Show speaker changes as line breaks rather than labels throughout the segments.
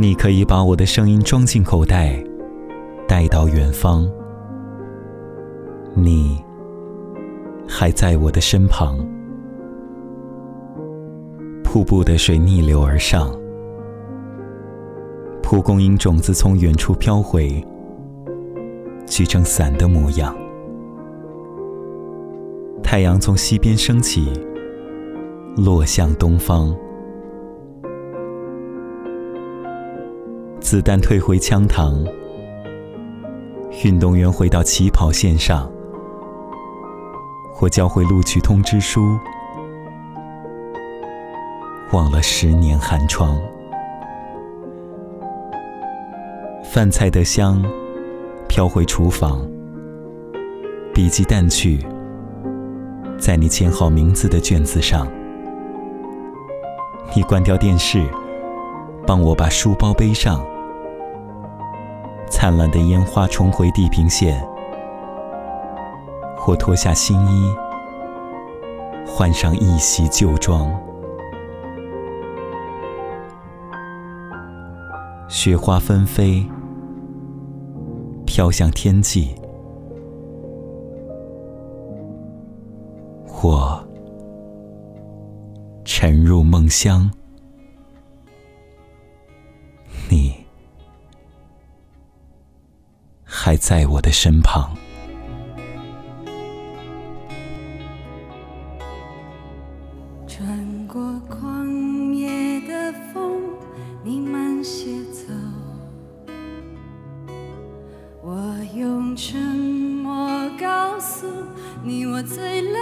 你可以把我的声音装进口袋，带到远方。你还在我的身旁。瀑布的水逆流而上，蒲公英种子从远处飘回，聚成伞的模样。太阳从西边升起，落向东方。子弹退回枪膛，运动员回到起跑线上，或交回录取通知书。忘了十年寒窗，饭菜的香飘回厨房，笔记淡去，在你签好名字的卷子上。你关掉电视，帮我把书包背上。灿烂的烟花重回地平线，或脱下新衣，换上一袭旧装。雪花纷飞，飘向天际，或沉入梦乡。还在我的身旁。
穿过旷野的风，你慢些走。我用沉默告诉你，我醉了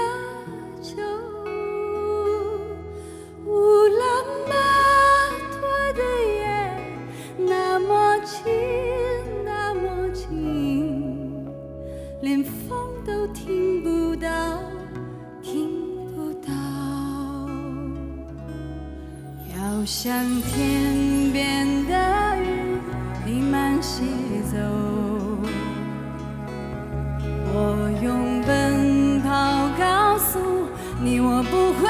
像天边的云，你慢些走。我用奔跑告诉你，我不会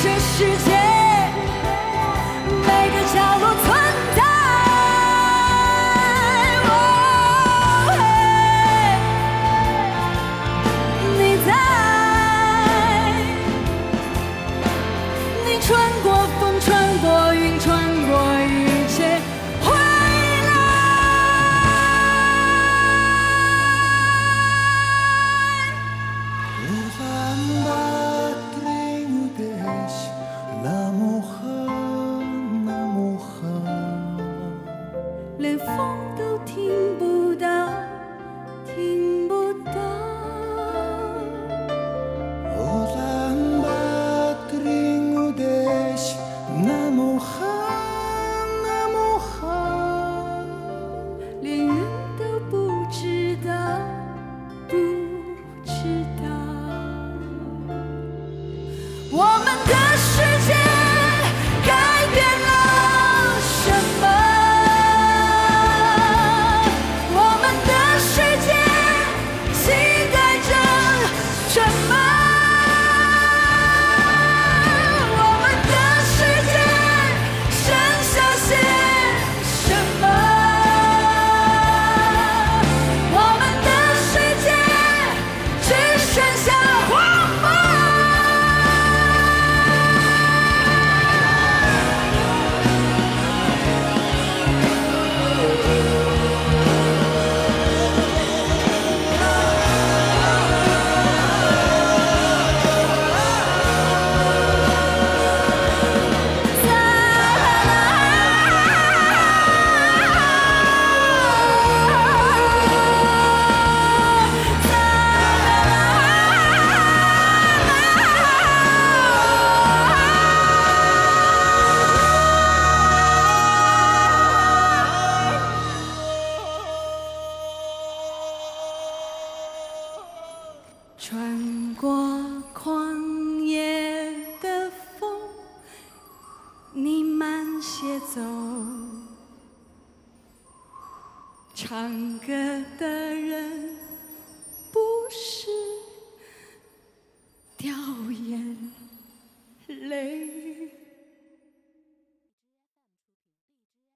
这世界。经过旷野的风，你慢些走。唱歌的人。